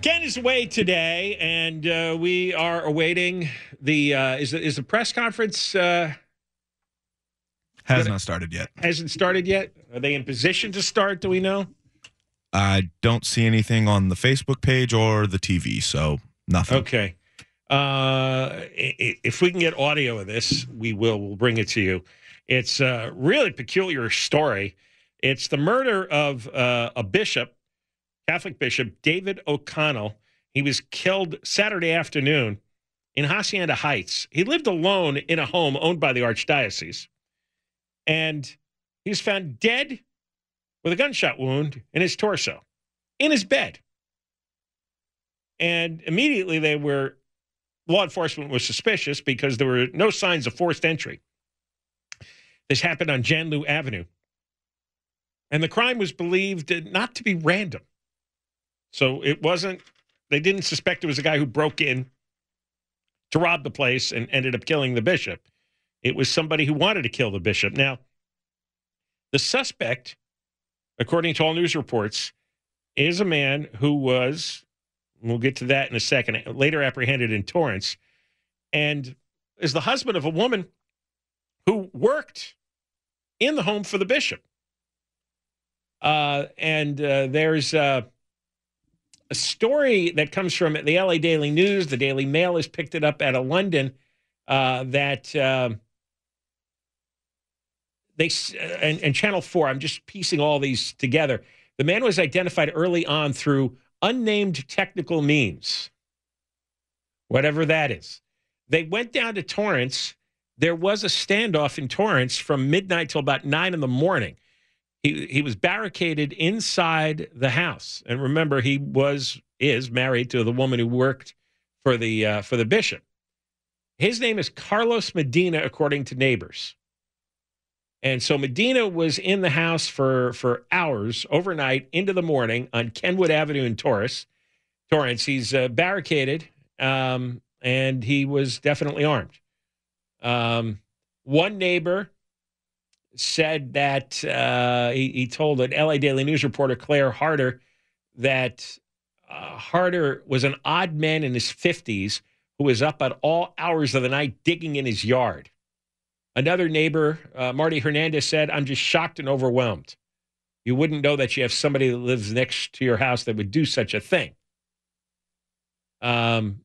Ken is away today, and uh, we are awaiting the uh, is the, is the press conference uh, Has not started yet. hasn't started yet. Are they in position to start? Do we know? I don't see anything on the Facebook page or the TV, so nothing. Okay. Uh, if we can get audio of this, we will. We'll bring it to you. It's a really peculiar story. It's the murder of uh, a bishop, Catholic bishop David O'Connell. He was killed Saturday afternoon in Hacienda Heights. He lived alone in a home owned by the archdiocese, and he was found dead with a gunshot wound in his torso, in his bed. And immediately they were law enforcement was suspicious because there were no signs of forced entry. This happened on Janlu Avenue. And the crime was believed not to be random. So it wasn't, they didn't suspect it was a guy who broke in to rob the place and ended up killing the bishop. It was somebody who wanted to kill the bishop. Now, the suspect, according to all news reports, is a man who was We'll get to that in a second. Later apprehended in Torrance, and is the husband of a woman who worked in the home for the bishop. Uh, and uh, there's uh, a story that comes from the LA Daily News. The Daily Mail has picked it up out of London uh, that um they s- and, and Channel Four. I'm just piecing all these together. The man was identified early on through unnamed technical means, whatever that is. They went down to Torrance. There was a standoff in Torrance from midnight till about nine in the morning. He he was barricaded inside the house, and remember, he was is married to the woman who worked for the uh, for the bishop. His name is Carlos Medina, according to neighbors. And so Medina was in the house for for hours overnight into the morning on Kenwood Avenue in Torrance. Torrance. He's uh, barricaded, um, and he was definitely armed. Um, one neighbor said that uh, he, he told an LA Daily News reporter Claire Harter that uh, Harder was an odd man in his fifties who was up at all hours of the night digging in his yard. Another neighbor, uh, Marty Hernandez, said, I'm just shocked and overwhelmed. You wouldn't know that you have somebody that lives next to your house that would do such a thing. Um,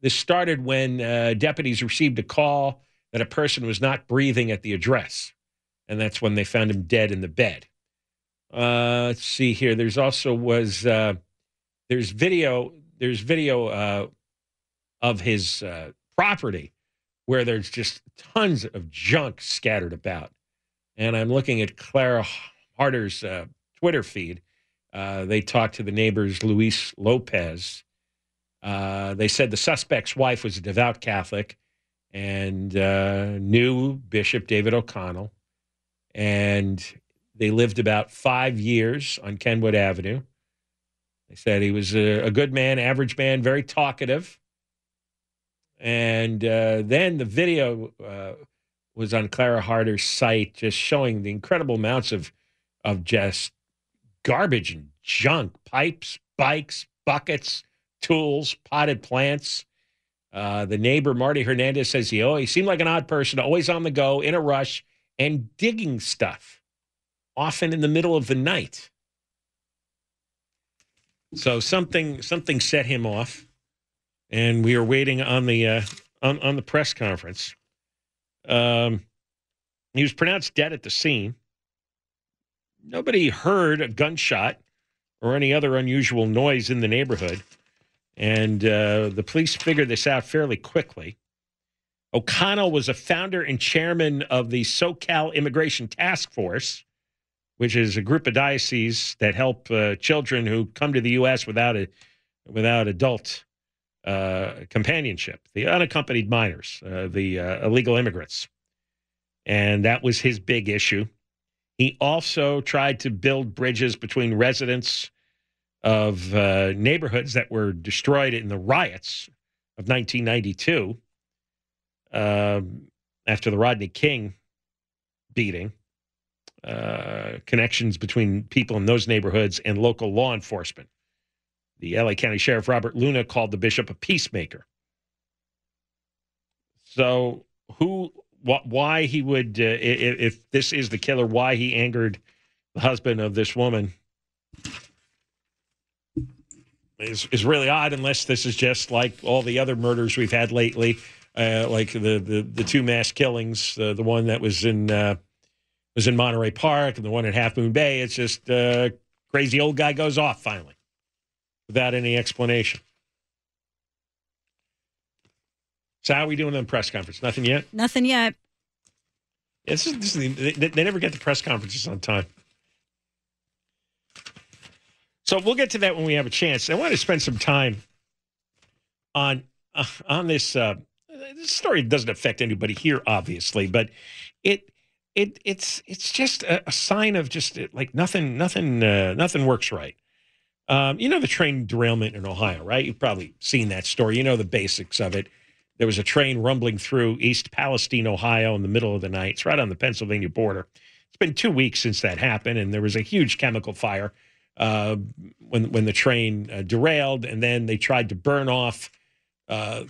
this started when uh, deputies received a call that a person was not breathing at the address. And that's when they found him dead in the bed. Uh, let's see here. There's also was uh, there's video there's video uh, of his uh, property where there's just tons of junk scattered about. And I'm looking at Clara Harter's uh, Twitter feed. Uh, they talked to the neighbors, Luis Lopez. They said the suspect's wife was a devout Catholic and knew Bishop David O'Connell. And they lived about five years on Kenwood Avenue. They said he was a, a good man, average man, very talkative. And uh, then the video uh, was on Clara Harter's site, just showing the incredible amounts of of just garbage and junk, pipes, bikes, buckets, tools, potted plants. Uh, the neighbor Marty Hernandez says he oh he seemed like an odd person, always on the go, in a rush, and digging stuff, often in the middle of the night. So something something set him off and we are waiting on the uh, on on the press conference. Um, he was pronounced dead at the scene. Nobody heard a gunshot or any other unusual noise in the neighborhood, and uh, the police figured this out fairly quickly. O'Connell was a founder and chairman of the SoCal Immigration Task Force, which is a group of dioceses that help uh, children who come to the U.S. without a without adult uh, companionship, the unaccompanied minors, uh, the uh, illegal immigrants. And that was his big issue. He also tried to build bridges between residents of uh, neighborhoods that were destroyed in the riots of 1992 um, after the Rodney King beating. Uh, connections between people in those neighborhoods and local law enforcement. The LA County Sheriff Robert Luna called the bishop a peacemaker. So, who, wh- why he would, uh, if, if this is the killer, why he angered the husband of this woman is, is really odd, unless this is just like all the other murders we've had lately, uh, like the, the, the two mass killings, uh, the one that was in uh, was in Monterey Park and the one at Half Moon Bay. It's just uh, crazy old guy goes off finally without any explanation. So how are we doing on the press conference? Nothing yet. Nothing yet. This is, this is, they, they never get the press conferences on time. So we'll get to that when we have a chance. I want to spend some time on uh, on this. Uh, this story doesn't affect anybody here, obviously, but it it it's it's just a, a sign of just like nothing nothing uh, nothing works right. Um, you know the train derailment in Ohio, right? You've probably seen that story. You know the basics of it. There was a train rumbling through East Palestine, Ohio, in the middle of the night. It's right on the Pennsylvania border. It's been two weeks since that happened, and there was a huge chemical fire uh, when when the train uh, derailed, and then they tried to burn off uh,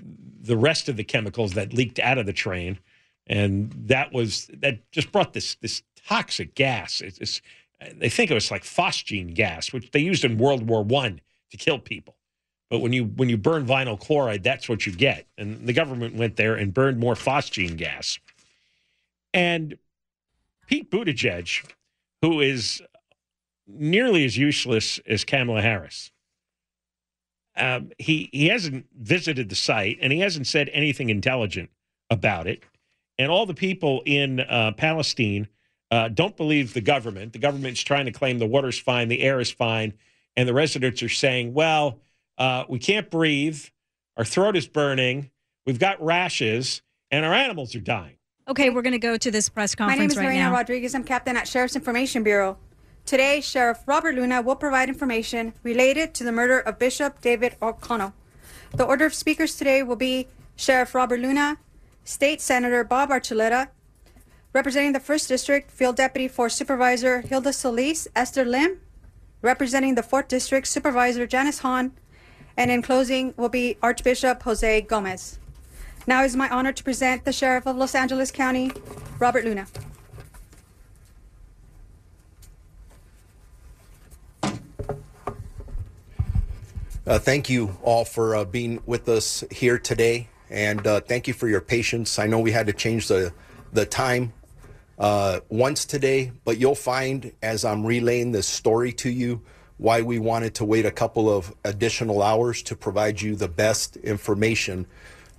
the rest of the chemicals that leaked out of the train, and that was that just brought this this toxic gas. It's, it's they think it was like phosgene gas, which they used in World War One to kill people. But when you when you burn vinyl chloride, that's what you get. And the government went there and burned more phosgene gas. And Pete Buttigieg, who is nearly as useless as Kamala Harris. Um, he he hasn't visited the site and he hasn't said anything intelligent about it. And all the people in uh, Palestine uh, don't believe the government. The government's trying to claim the water's fine, the air is fine, and the residents are saying, "Well, uh, we can't breathe, our throat is burning, we've got rashes, and our animals are dying." Okay, we're going to go to this press conference My name is right Marina now. Rodriguez. I'm captain at Sheriff's Information Bureau. Today, Sheriff Robert Luna will provide information related to the murder of Bishop David O'Connell. The order of speakers today will be Sheriff Robert Luna, State Senator Bob Archuleta, representing the 1st District, Field Deputy Force Supervisor Hilda Solis, Esther Lim, representing the 4th District, Supervisor Janice Hahn, and in closing will be Archbishop Jose Gomez. Now it is my honor to present the Sheriff of Los Angeles County, Robert Luna. Uh, thank you all for uh, being with us here today, and uh, thank you for your patience. I know we had to change the the time uh, once today, but you'll find as I'm relaying this story to you why we wanted to wait a couple of additional hours to provide you the best information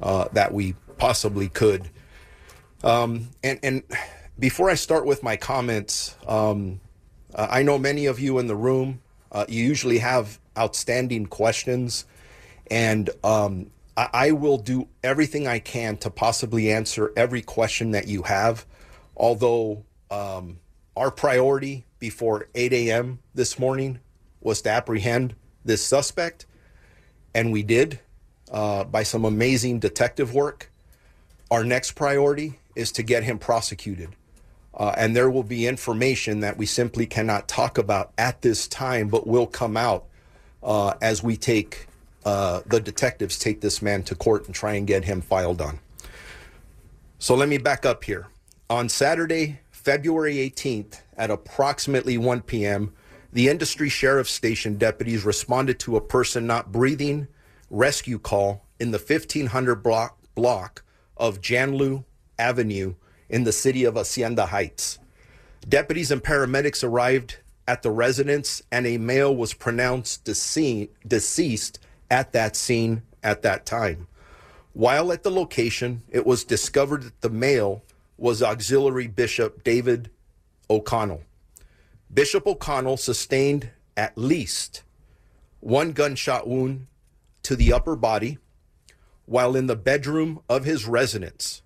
uh, that we possibly could. Um, and and before I start with my comments, um, I know many of you in the room. Uh, you usually have outstanding questions, and um, I, I will do everything I can to possibly answer every question that you have. Although um, our priority before 8 a.m. this morning was to apprehend this suspect, and we did uh, by some amazing detective work. Our next priority is to get him prosecuted. Uh, and there will be information that we simply cannot talk about at this time, but will come out uh, as we take uh, the detectives take this man to court and try and get him filed on. So let me back up here. On Saturday, February 18th, at approximately 1 p.m., the industry sheriff station deputies responded to a person not breathing rescue call in the 1500 block, block of Janlu Avenue in the city of Hacienda Heights. Deputies and paramedics arrived at the residence, and a male was pronounced dece- deceased at that scene at that time. While at the location, it was discovered that the male was Auxiliary Bishop David O'Connell. Bishop O'Connell sustained at least one gunshot wound to the upper body while in the bedroom of his residence.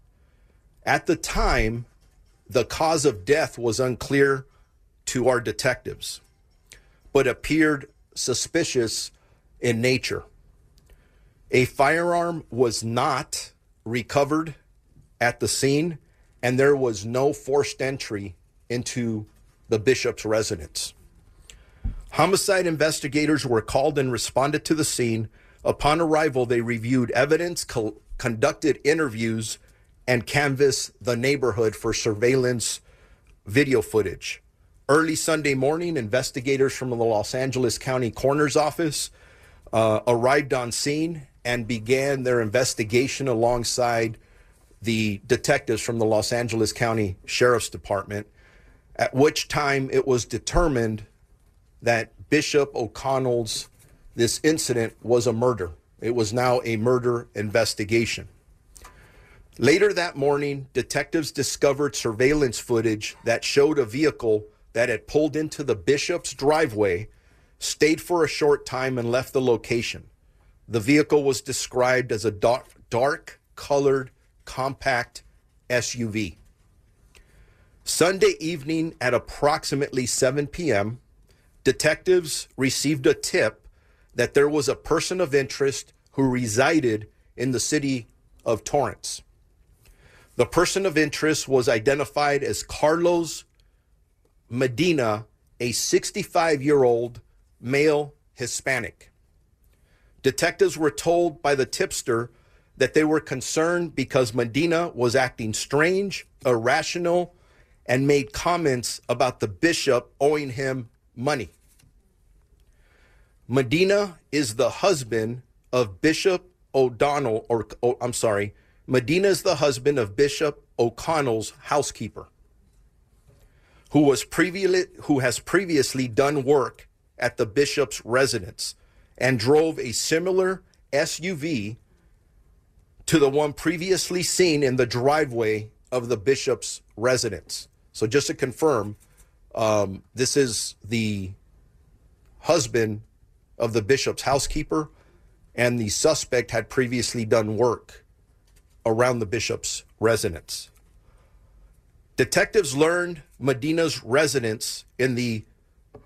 At the time, the cause of death was unclear to our detectives, but appeared suspicious in nature. A firearm was not recovered at the scene, and there was no forced entry into the bishop's residence. Homicide investigators were called and responded to the scene. Upon arrival, they reviewed evidence, co- conducted interviews, and canvass the neighborhood for surveillance video footage. Early Sunday morning, investigators from the Los Angeles County Coroner's Office uh, arrived on scene and began their investigation alongside the detectives from the Los Angeles County Sheriff's Department, at which time it was determined that Bishop O'Connell's this incident was a murder. It was now a murder investigation. Later that morning, detectives discovered surveillance footage that showed a vehicle that had pulled into the bishop's driveway, stayed for a short time, and left the location. The vehicle was described as a dark, dark colored compact SUV. Sunday evening at approximately 7 p.m., detectives received a tip that there was a person of interest who resided in the city of Torrance. The person of interest was identified as Carlos Medina, a 65 year old male Hispanic. Detectives were told by the tipster that they were concerned because Medina was acting strange, irrational, and made comments about the bishop owing him money. Medina is the husband of Bishop O'Donnell, or oh, I'm sorry, Medina is the husband of Bishop O'Connell's housekeeper, who was previously who has previously done work at the bishop's residence and drove a similar SUV to the one previously seen in the driveway of the bishop's residence. So just to confirm, um, this is the husband of the bishop's housekeeper, and the suspect had previously done work around the bishop's residence. Detectives learned Medina's residence in the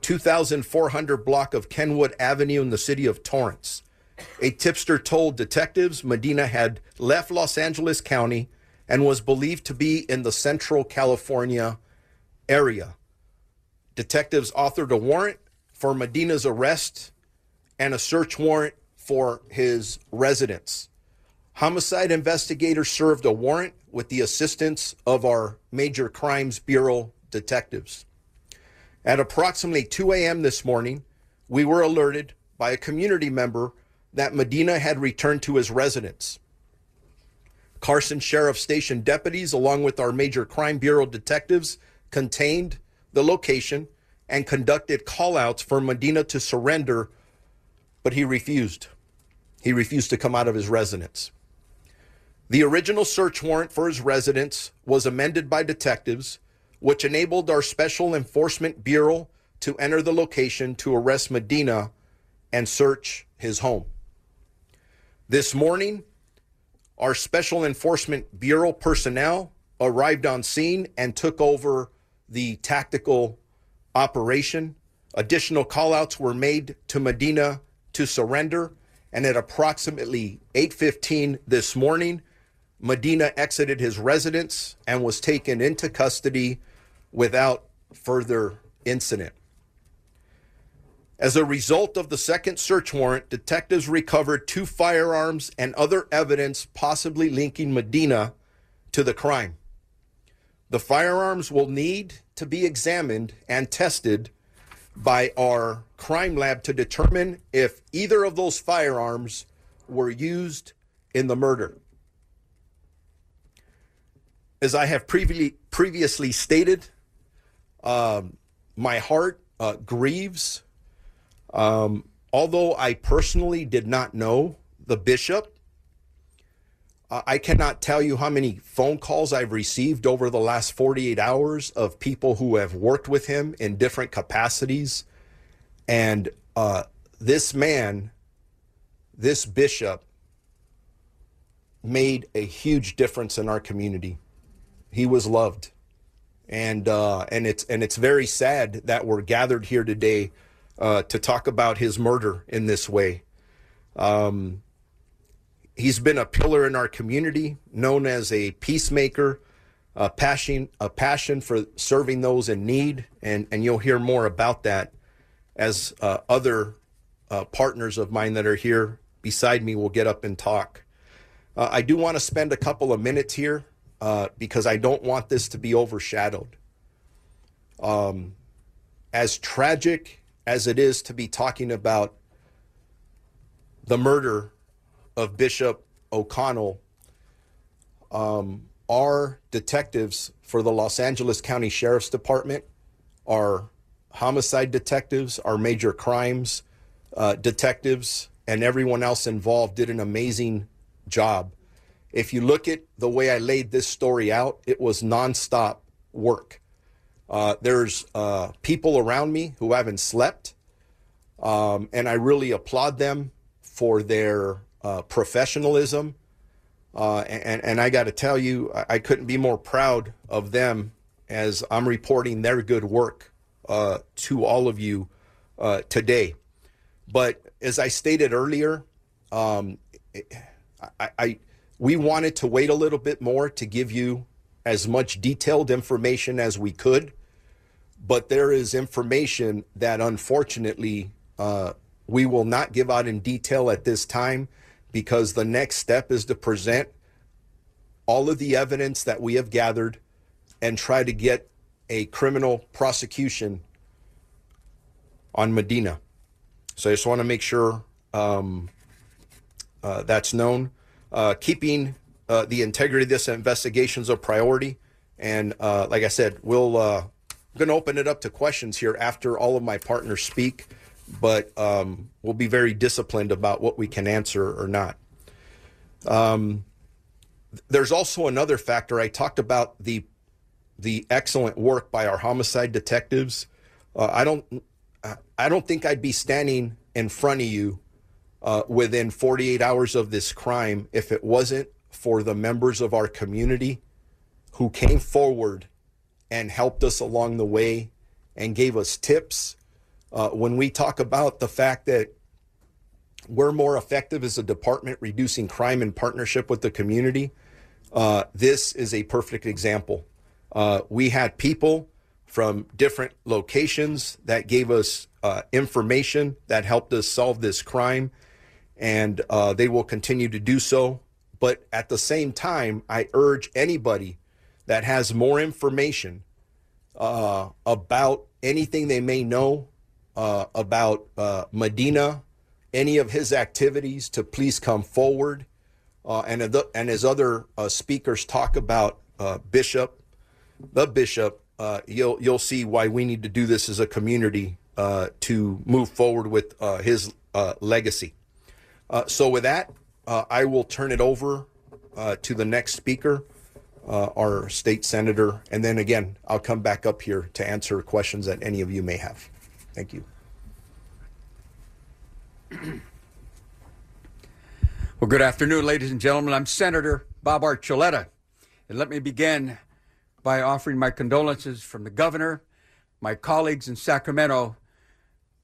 2400 block of Kenwood Avenue in the city of Torrance. A tipster told detectives Medina had left Los Angeles County and was believed to be in the central California area. Detectives authored a warrant for Medina's arrest and a search warrant for his residence. Homicide investigators served a warrant with the assistance of our Major Crimes Bureau detectives. At approximately 2 a.m. this morning, we were alerted by a community member that Medina had returned to his residence. Carson Sheriff Station deputies, along with our Major Crime Bureau detectives, contained the location and conducted callouts for Medina to surrender, but he refused. He refused to come out of his residence. The original search warrant for his residence was amended by detectives, which enabled our Special Enforcement Bureau to enter the location to arrest Medina and search his home. This morning, our Special Enforcement Bureau personnel arrived on scene and took over the tactical operation. Additional callouts were made to Medina to surrender, and at approximately 8:15 this morning, Medina exited his residence and was taken into custody without further incident. As a result of the second search warrant, detectives recovered two firearms and other evidence possibly linking Medina to the crime. The firearms will need to be examined and tested by our crime lab to determine if either of those firearms were used in the murder. As I have previously previously stated, um, my heart uh, grieves. Um, although I personally did not know the bishop, uh, I cannot tell you how many phone calls I've received over the last 48 hours of people who have worked with him in different capacities. And uh, this man this bishop made a huge difference in our community. He was loved, and uh, and it's and it's very sad that we're gathered here today uh, to talk about his murder in this way. Um, he's been a pillar in our community, known as a peacemaker, a passion a passion for serving those in need, and and you'll hear more about that as uh, other uh, partners of mine that are here beside me will get up and talk. Uh, I do want to spend a couple of minutes here uh, because I don't want this to be overshadowed. Um, as tragic as it is to be talking about the murder of Bishop O'Connell, um, our detectives for the Los Angeles County Sheriff's Department, our homicide detectives, our major crimes uh, detectives, and everyone else involved did an amazing job. If you look at the way I laid this story out, it was nonstop work. Uh, there's uh, people around me who haven't slept, um, and I really applaud them for their uh, professionalism. Uh, and, and I got to tell you, I, couldn't be more proud of them as I'm reporting their good work uh, to all of you uh, today. But as I stated earlier, um, I, I, we wanted to wait a little bit more to give you as much detailed information as we could. But there is information that unfortunately uh, we will not give out in detail at this time because the next step is to present all of the evidence that we have gathered and try to get a criminal prosecution on Medina. So I just want to make sure um, uh, that's known. Uh, keeping uh, the integrity of this investigation is a priority. And uh, like I said, we'll uh, going to open it up to questions here after all of my partners speak, but um, we'll be very disciplined about what we can answer or not. Um, there's also another factor. I talked about the the excellent work by our homicide detectives. Uh, I don't I don't think I'd be standing in front of you uh, within 48 hours of this crime if it wasn't for the members of our community who came forward and helped us along the way and gave us tips. Uh, when we talk about the fact that we're more effective as a department reducing crime in partnership with the community, uh, this is a perfect example. Uh, we had people from different locations that gave us uh, information that helped us solve this crime, and uh, they will continue to do so. But at the same time, I urge anybody that has more information uh, about anything they may know uh, about uh, Medina, any of his activities, to please come forward. Uh, and, and as other speakers talk about Bishop, the Bishop, you'll you'll see why we need to do this as a community uh, to move forward with uh, his uh, legacy. Uh, so, with that, uh, I will turn it over to the next speaker, our state senator, and then again, I'll come back up here to answer questions that any of you may have. Thank you. Well, good afternoon, ladies and gentlemen. I'm Senator Bob Archuleta, and let me begin by offering my condolences from the governor, my colleagues in Sacramento,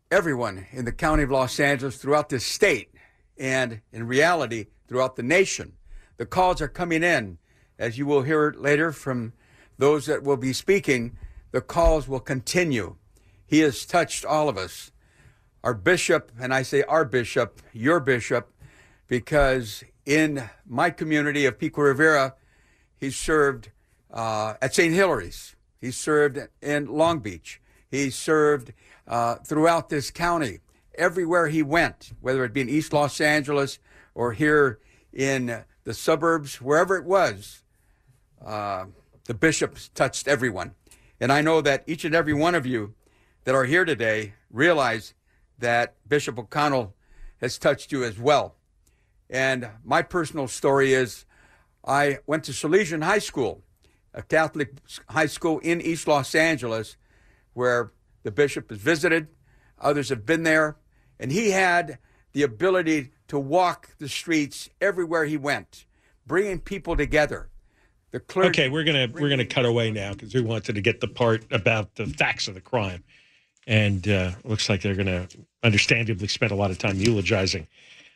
everyone in the county of Los Angeles, throughout this state, and in reality, throughout the nation. The calls are coming in. As you will hear later from those that will be speaking, the calls will continue. He has touched all of us. Our bishop, and I say our bishop, your bishop, because in my community of Pico Rivera, he served uh, at St. Hilary's. He served in Long Beach. He served uh, throughout this county. Everywhere he went, whether it be in East Los Angeles or here in the suburbs, wherever it was, uh, the bishops touched everyone. And I know that each and every one of you that are here today realize that Bishop O'Connell has touched you as well. And my personal story is I went to Salesian High School, a Catholic high school in East Los Angeles, where the bishop has visited, others have been there, and he had the ability to walk the streets everywhere he went, bringing people together. The clergy, Okay, we're gonna we're gonna cut away now because we wanted to get the part about the facts of the crime, and uh, looks like they're gonna understandably spend a lot of time eulogizing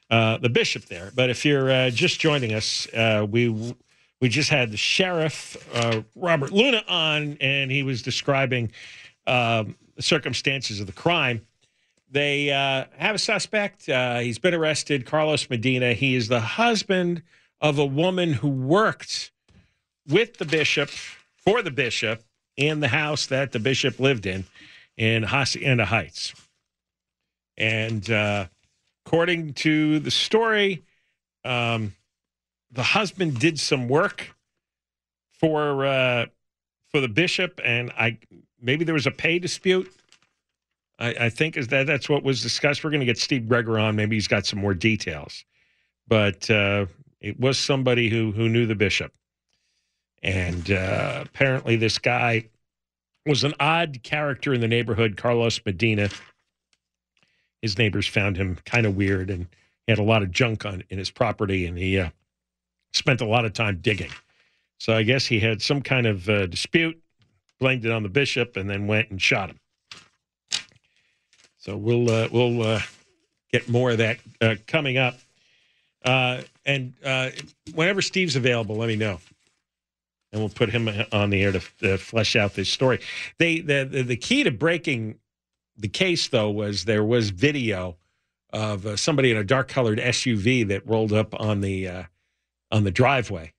uh, the bishop there. But if you're uh, just joining us, uh, we we just had the sheriff uh, Robert Luna on, and he was describing um, the circumstances of the crime. They uh, have a suspect. Uh, he's been arrested, Carlos Medina. He is the husband of a woman who worked with the bishop for the bishop in the house that the bishop lived in in Hacienda Heights. And uh, according to the story, um, the husband did some work for uh, for the bishop, and I maybe there was a pay dispute. I, I think is that that's what was discussed. We're going to get Steve Gregory on. Maybe he's got some more details, but uh, it was somebody who who knew the bishop, and uh, apparently this guy was an odd character in the neighborhood. Carlos Medina. His neighbors found him kind of weird, and he had a lot of junk on in his property, and he uh, spent a lot of time digging. So I guess he had some kind of uh, dispute, blamed it on the bishop, and then went and shot him. So we'll uh, we'll uh, get more of that uh, coming up. Uh, and uh, whenever Steve's available, let me know, and we'll put him on the air to, flesh out this story. They the, the the key to breaking the case though was there was video of uh, somebody in a dark colored SUV that rolled up on the uh, on the driveway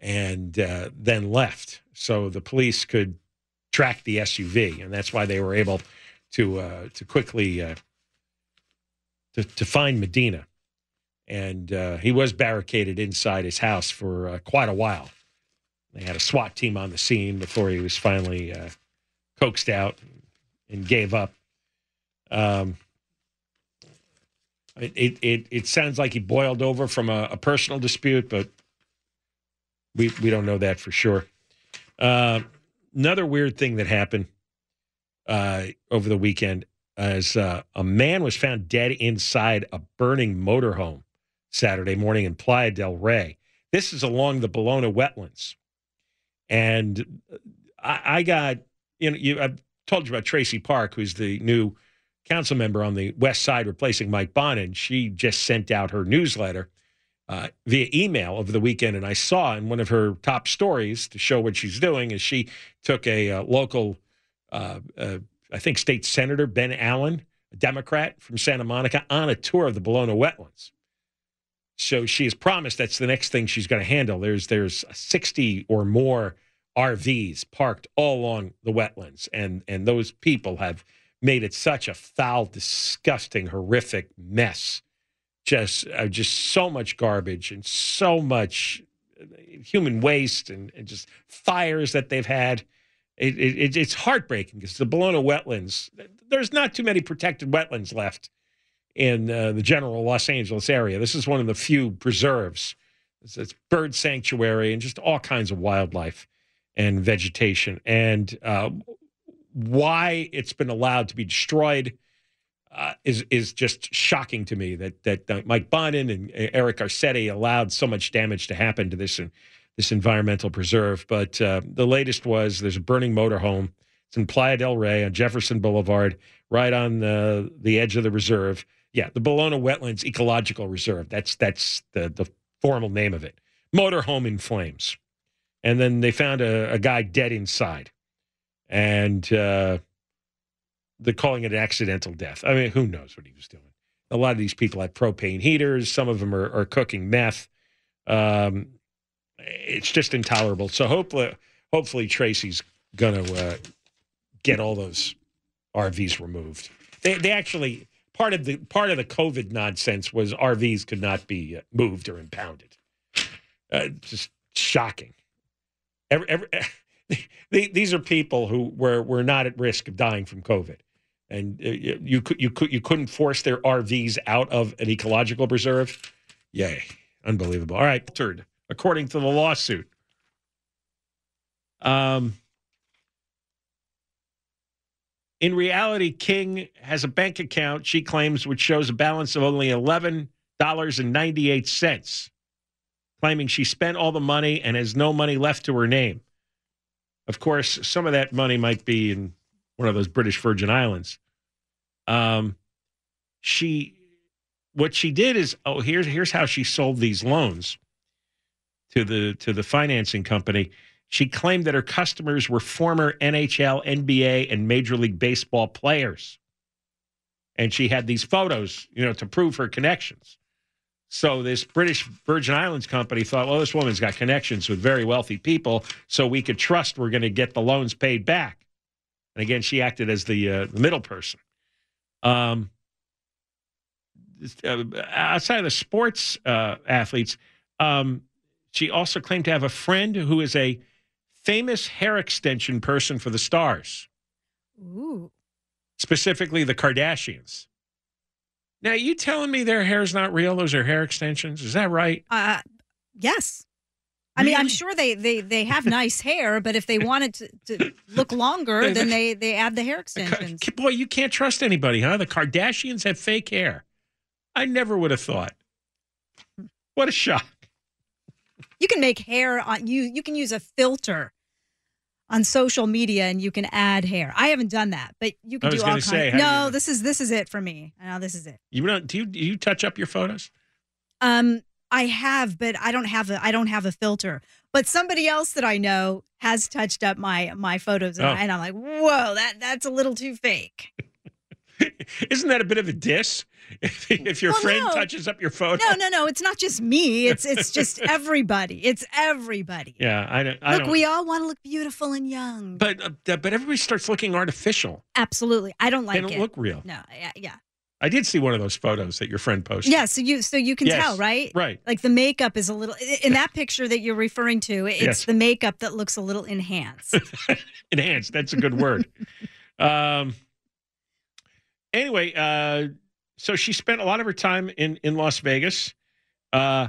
and uh, then left, so the police could track the SUV, and that's why they were able to uh, to quickly uh, to to find Medina, and uh, he was barricaded inside his house for uh, quite a while. They had a SWAT team on the scene before he was finally uh, coaxed out and gave up. Um, it, it it sounds like he boiled over from a, a personal dispute, but we we don't know that for sure. Uh, another weird thing that happened uh, over the weekend as uh, a man was found dead inside a burning motorhome Saturday morning in Playa del Rey. This is along the Ballona wetlands, and I, I got you know you I've told you about Traci Park, who's the new council member on the west side replacing Mike Bonin. She just sent out her newsletter uh, via email over the weekend, and I saw in one of her top stories to show what she's doing is she took a, uh local, uh, uh, I think, state senator Ben Allen, a Democrat from Santa Monica, on a tour of the Ballona wetlands. So she has promised that's the next thing she's going to handle. There's there's 60 or more RVs parked all along the wetlands, and and those people have made it such a foul, disgusting, horrific mess just uh, just so much garbage and so much human waste and, and just fires that they've had. It, it, it's heartbreaking because the Ballona wetlands, there's not too many protected wetlands left in uh, the general Los Angeles area. This is one of the few preserves. It's, it's bird sanctuary and just all kinds of wildlife and vegetation. And uh, why it's been allowed to be destroyed uh, is is just shocking to me that that uh, Mike Bonin and Eric Garcetti allowed so much damage to happen to this this environmental preserve. But uh, the latest was there's a burning motorhome. It's in Playa del Rey on Jefferson Boulevard, right on the the edge of the reserve. Yeah, the Ballona Wetlands Ecological Reserve. That's that's the the formal name of it. Motorhome in flames, and then they found a, a guy dead inside, and uh, they're calling it an accidental death. I mean, who knows what he was doing? A lot of these people have propane heaters. Some of them are, are cooking meth. Um, it's just intolerable. So hopefully, hopefully Traci's gonna uh, get all those RVs removed. They, they actually part of the part of the COVID nonsense was RVs could not be uh, moved or impounded. Uh, just shocking. Every, every, these are people who were were not at risk of dying from COVID and uh, you could you could you couldn't force their RVs out of an ecological preserve. Yay, unbelievable! All right, third, according to the lawsuit. Um, in reality, King has a bank account she claims which shows a balance of only eleven dollars and ninety eight cents, claiming she spent all the money and has no money left to her name. Of course, some of that money might be in one of those British Virgin Islands. Um, she, what she did is, oh, here's here's how she sold these loans to the to the financing company. She claimed that her customers were former NHL, NBA, and Major League Baseball players, and she had these photos, you know, to prove her connections. So this British Virgin Islands company thought, well, this woman's got connections with very wealthy people, so we could trust we're going to get the loans paid back. And again, she acted as the, uh, the middle person. Um, uh, outside of the sports uh, athletes, um, she also claimed to have a friend who is a famous hair extension person for the stars, Ooh. specifically the Kardashians. Now, you telling me their hair is not real? Those are hair extensions. Is that right? Uh, yes. I mean, I'm sure they, they, they have nice hair, but if they wanted to, to look longer, then they, they add the hair extensions. Boy, you can't trust anybody, huh? The Kardashians have fake hair. I never would have thought. What a shock. You can make hair on you. You can use a filter on social media, and you can add hair. I haven't done that, but you can do all kinds. say, no, this is this is it for me. Now this is it. You don't do you, do you touch up your photos? Um, I have, but I don't have a I don't have a filter. But somebody else that I know has touched up my my photos, and, Oh. I, and I'm like, whoa, that that's a little too fake. Isn't that a bit of a diss? If, if your Well, friend no. touches up your photo? No, no, no. It's not just me. It's it's just everybody. It's everybody. Yeah, I don't. I Look, don't. we all want to look beautiful and young. but uh, but everybody starts looking artificial. Absolutely, I don't like they don't it. look real. no, yeah, yeah, I did see one of those photos that your friend posted. yeah. So you so you can Yes, tell, right? Right. Like the makeup is a little in that picture that you're referring to. It's Yes. the makeup that looks a little enhanced. Enhanced. That's a good word. um. Anyway, uh, so she spent a lot of her time in in Las Vegas. Uh,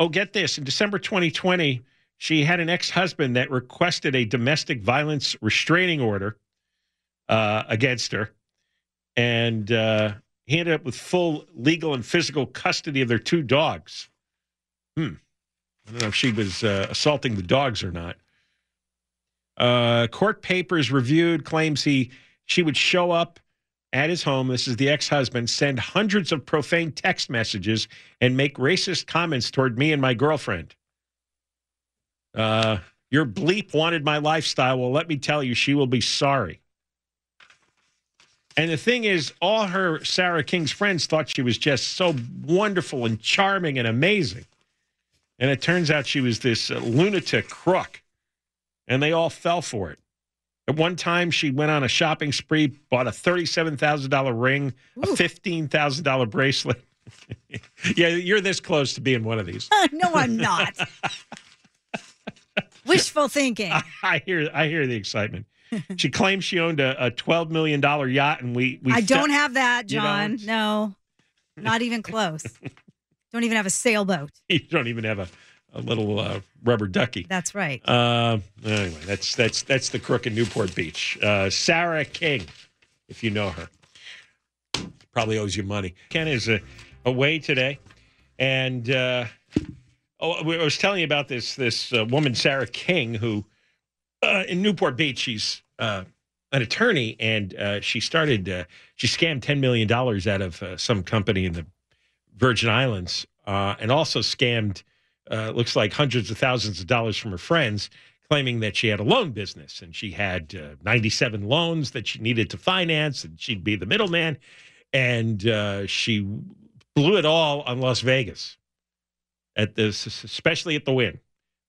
oh, get this! In December 2020, she had an ex husband that requested a domestic violence restraining order uh, against her, and uh, he ended up with full legal and physical custody of their two dogs. Hmm. I don't know if she was uh, assaulting the dogs or not. Uh, court papers reviewed claims he she would show up at his home. This is the ex-husband. Send hundreds of profane text messages and make racist comments toward me and my girlfriend. Uh, your bleep wanted my lifestyle. Well, let me tell you, she will be sorry. And the thing is, all her Sarah King's friends thought she was just so wonderful and charming and amazing. And it turns out she was this uh, lunatic crook and they all fell for it. At one time, she went on a shopping spree, bought a $37,000 ring, a $15,000 bracelet. yeah, you're this close to being one of these. no, I'm not. Wishful thinking. I hear, I hear the excitement. She claims she owned a, a $12 million yacht, and we, we I fe- don't have that, John. No, not even close. don't even have a sailboat. you don't even have a, a little uh, rubber ducky. That's right. Uh, anyway, that's that's that's the crook in Newport Beach. Uh, Sarah King, if you know her, probably owes you money. Ken is uh, away today, and uh, oh, I was telling you about this this uh, woman Sarah King who uh, in Newport Beach. She's uh, an attorney, and uh, she started uh, she scammed ten million dollars out of uh, some company in the Virgin Islands, uh, and also scammed uh, looks like hundreds of thousands of dollars from her friends, claiming that she had a loan business and she had uh, 97 loans that she needed to finance, and she'd be the middleman, and uh, she blew it all on Las Vegas at this, especially at the Wynn,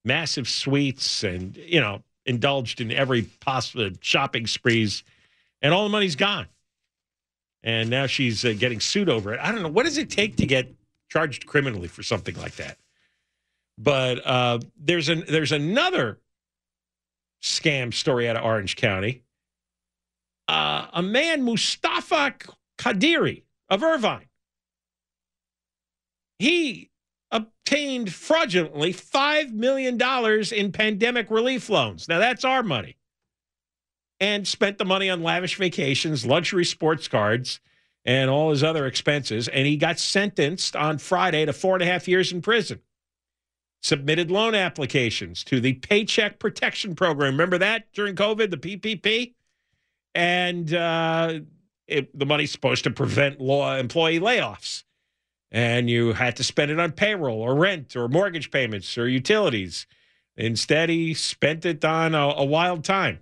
massive suites, and you know indulged in every possible shopping sprees, and all the money's gone. And now she's uh, getting sued over it. I don't know what does it take to get charged criminally for something like that. But uh, there's an there's another scam story out of Orange County. Uh, a man, Mustafa Qadiri of Irvine, he obtained fraudulently $5 million in pandemic relief loans. Now, that's our money. And spent the money on lavish vacations, luxury sports cards, and all his other expenses. And he got sentenced on Friday to four and a half years in prison. Submitted loan applications to the Paycheck Protection Program. Remember that during COVID, the PPP? And uh, it, the money's supposed to prevent law employee layoffs. And you had to spend it on payroll or rent or mortgage payments or utilities. Instead, he spent it on a, a wild time.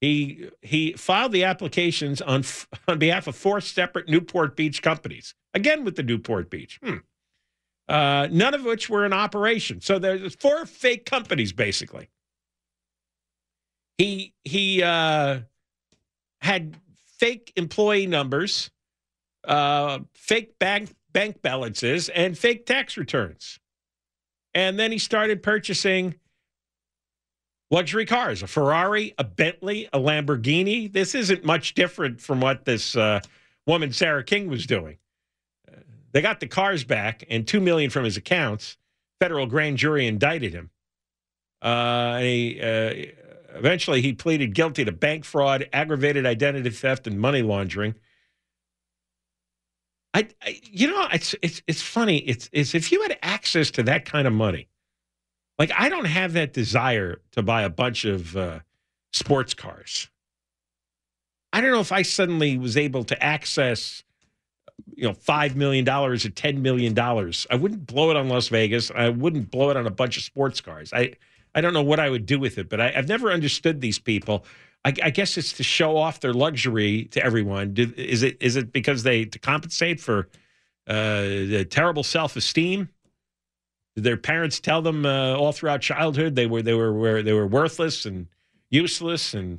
He he filed the applications on on behalf of four separate Newport Beach companies. Again with the Newport Beach. Hmm. Uh, none of which were in operation. So there's four fake companies basically. He he uh, had fake employee numbers, uh, fake bank bank balances, and fake tax returns. And then he started purchasing luxury cars a Ferrari, a Bentley, a Lamborghini. This isn't much different from what this uh, woman, Sarah King, was doing. They got the cars back and 2 million from his accounts. Federal grand jury indicted him. Uh, he, uh, eventually, he pleaded guilty to bank fraud, aggravated identity theft, and money laundering. I, I, you know, it's it's it's funny. It's it's if you had access to that kind of money, like I don't have that desire to buy a bunch of uh, sports cars. I don't know if I suddenly was able to access, you know, five million dollars or ten million dollars. I wouldn't blow it on Las Vegas. I wouldn't blow it on a bunch of sports cars. I I don't know what I would do with it, but I, have never understood these people. I, I, guess it's to show off their luxury to everyone. Do, is it is it because they to compensate for uh, terrible self esteem? Did their parents tell them uh, all throughout childhood they were they were they were worthless and useless and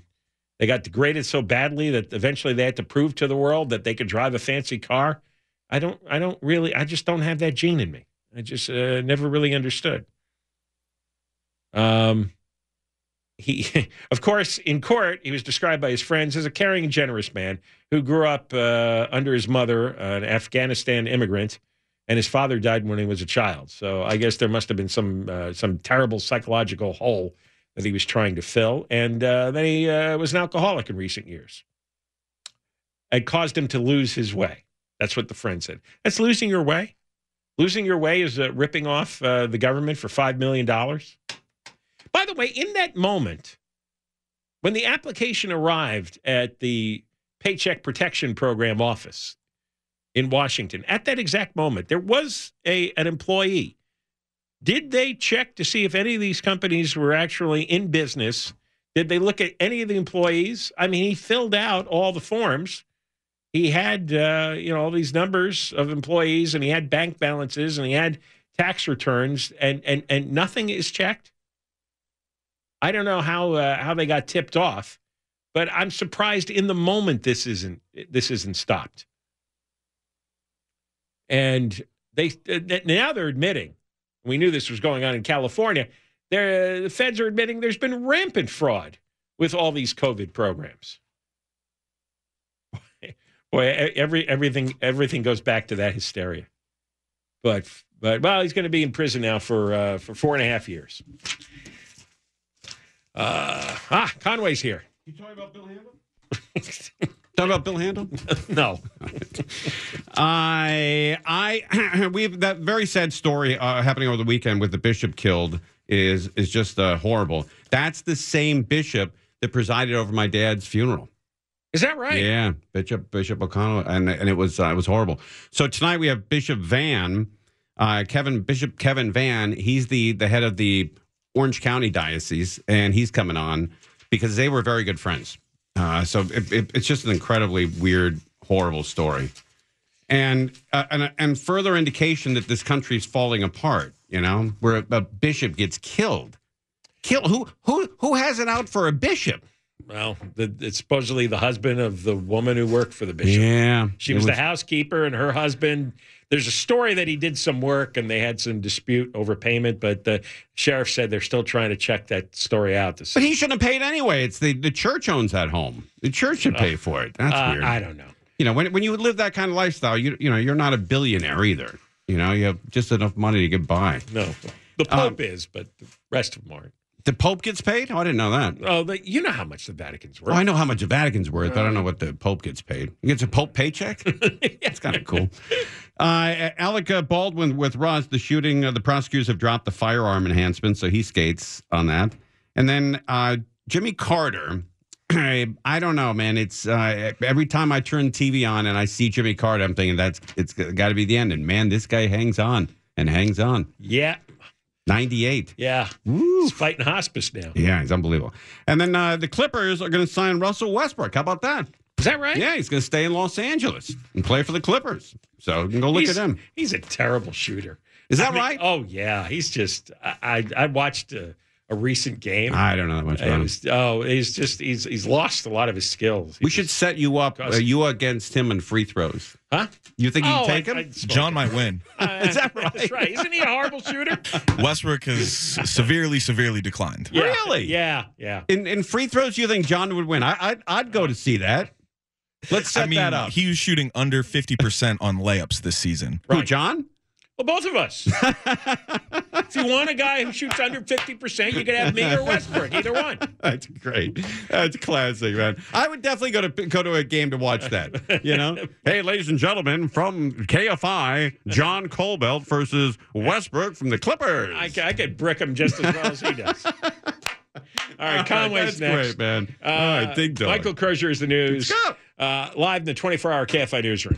they got degraded so badly that eventually they had to prove to the world that they could drive a fancy car. I don't I don't really I just don't have that gene in me. I just uh, never really understood. Um, he, of course, in court, he was described by his friends as a caring and generous man who grew up uh, under his mother, an Afghanistan immigrant, and his father died when he was a child. So I guess there must have been some uh, some terrible psychological hole that he was trying to fill, and uh, then he uh, was an alcoholic in recent years. It caused him to lose his way. That's what the friend said. That's losing your way. Losing your way is uh, ripping off uh, the government for five million dollars. By the way, in that moment, when the application arrived at the Paycheck Protection Program office in Washington, at that exact moment, there was a an employee. Did they check to see if any of these companies were actually in business? Did they look at any of the employees? I mean, he filled out all the forms. He had, uh, you know, all these numbers of employees, and he had bank balances, and he had tax returns, and and and nothing is checked. I don't know how uh, how they got tipped off, but I'm surprised in the moment this isn't this isn't stopped. And they now they're admitting we knew this was going on in California. They're, the feds are admitting there's been rampant fraud with all these COVID programs. Boy, every everything everything goes back to that hysteria. But but well, he's going to be in prison now for uh, for four and a half years. Uh, ah, Conway's here. You talking about Bill Handel? talking about Bill Handel? no. I I we have that very sad story uh, happening over the weekend with the bishop killed is is just uh, horrible. That's the same bishop that presided over my dad's funeral. Is that right? Yeah, Bishop Bishop O'Connell, and and it was uh, it was horrible. So tonight we have Bishop Vann, uh, Kevin Bishop Kevin Vann. He's the the head of the Orange County Diocese, and he's coming on because they were very good friends. Uh, so it, it, it's just an incredibly weird, horrible story, and uh, and and further indication that this country is falling apart. You know, where a, a bishop gets killed, killed. Who who who has it out for a bishop? Well, the, it's supposedly the husband of the woman who worked for the bishop. Yeah, she was, was the housekeeper, and her husband there's a story that he did some work and they had some dispute over payment, but the sheriff said they're still trying to check that story out. But he shouldn't have paid anyway. It's the, the church owns that home. The church should pay for it. That's uh, weird. I don't know. You know, when when you live that kind of lifestyle, you you know, you're not a billionaire either. You know, you have just enough money to get by. No, the Pope um, is, but the rest of them aren't. The Pope gets paid? Oh, I didn't know that. Oh, you know how much the Vatican's worth. Oh, I know how much the Vatican's worth. I don't know what the Pope gets paid. He gets a Pope paycheck? That's kind of cool. Uh, Alec uh, Baldwin with Rust, the shooting, uh, the prosecutors have dropped the firearm enhancement, so he skates on that. And then uh, Jimmy Carter. I don't know, man. It's uh, every time I turn TV on and I see Jimmy Carter, I'm thinking that's it's got to be the end. And man, this guy hangs on and hangs on. Yeah, 98. yeah. He's fighting hospice now. Yeah, he's unbelievable. And then uh, the Clippers are going to sign Russell Westbrook. How about that? Is that right? Yeah, he's going to stay in Los Angeles and play for the Clippers. So you can go look he's, at him. He's a terrible shooter. Is that I mean, right? Oh yeah, he's just. I I, I watched a, a recent game. I don't know that much It about him. oh, he's just he's he's lost a lot of his skills. He We should set you up. Uh, you against him in free throws. huh? You think Oh, he'd take I- him? I John might win. Is that right? That's right. Isn't he a horrible shooter? Westbrook has severely, severely declined. Yeah. Really? Yeah, yeah. in, in free throws, you think John would win? I, I'd, I'd go to see that. Let's set I mean, that up. he was shooting under 50% on layups this season. Who, John? Well, both of us. if you want a guy who shoots under fifty percent, you could have me or Westbrook. Either one. That's great. That's classic, man. I would definitely go to go to a game to watch that. You know, hey, ladies and gentlemen, from KFI, John Kobylt versus Westbrook from the Clippers. I could brick him just as well as he does. All right, Conway's That's next. great, man. Uh, All right, Dig Dog. Michael Crozier is the news. Let's Uh, live in the 24-hour KFI newsroom.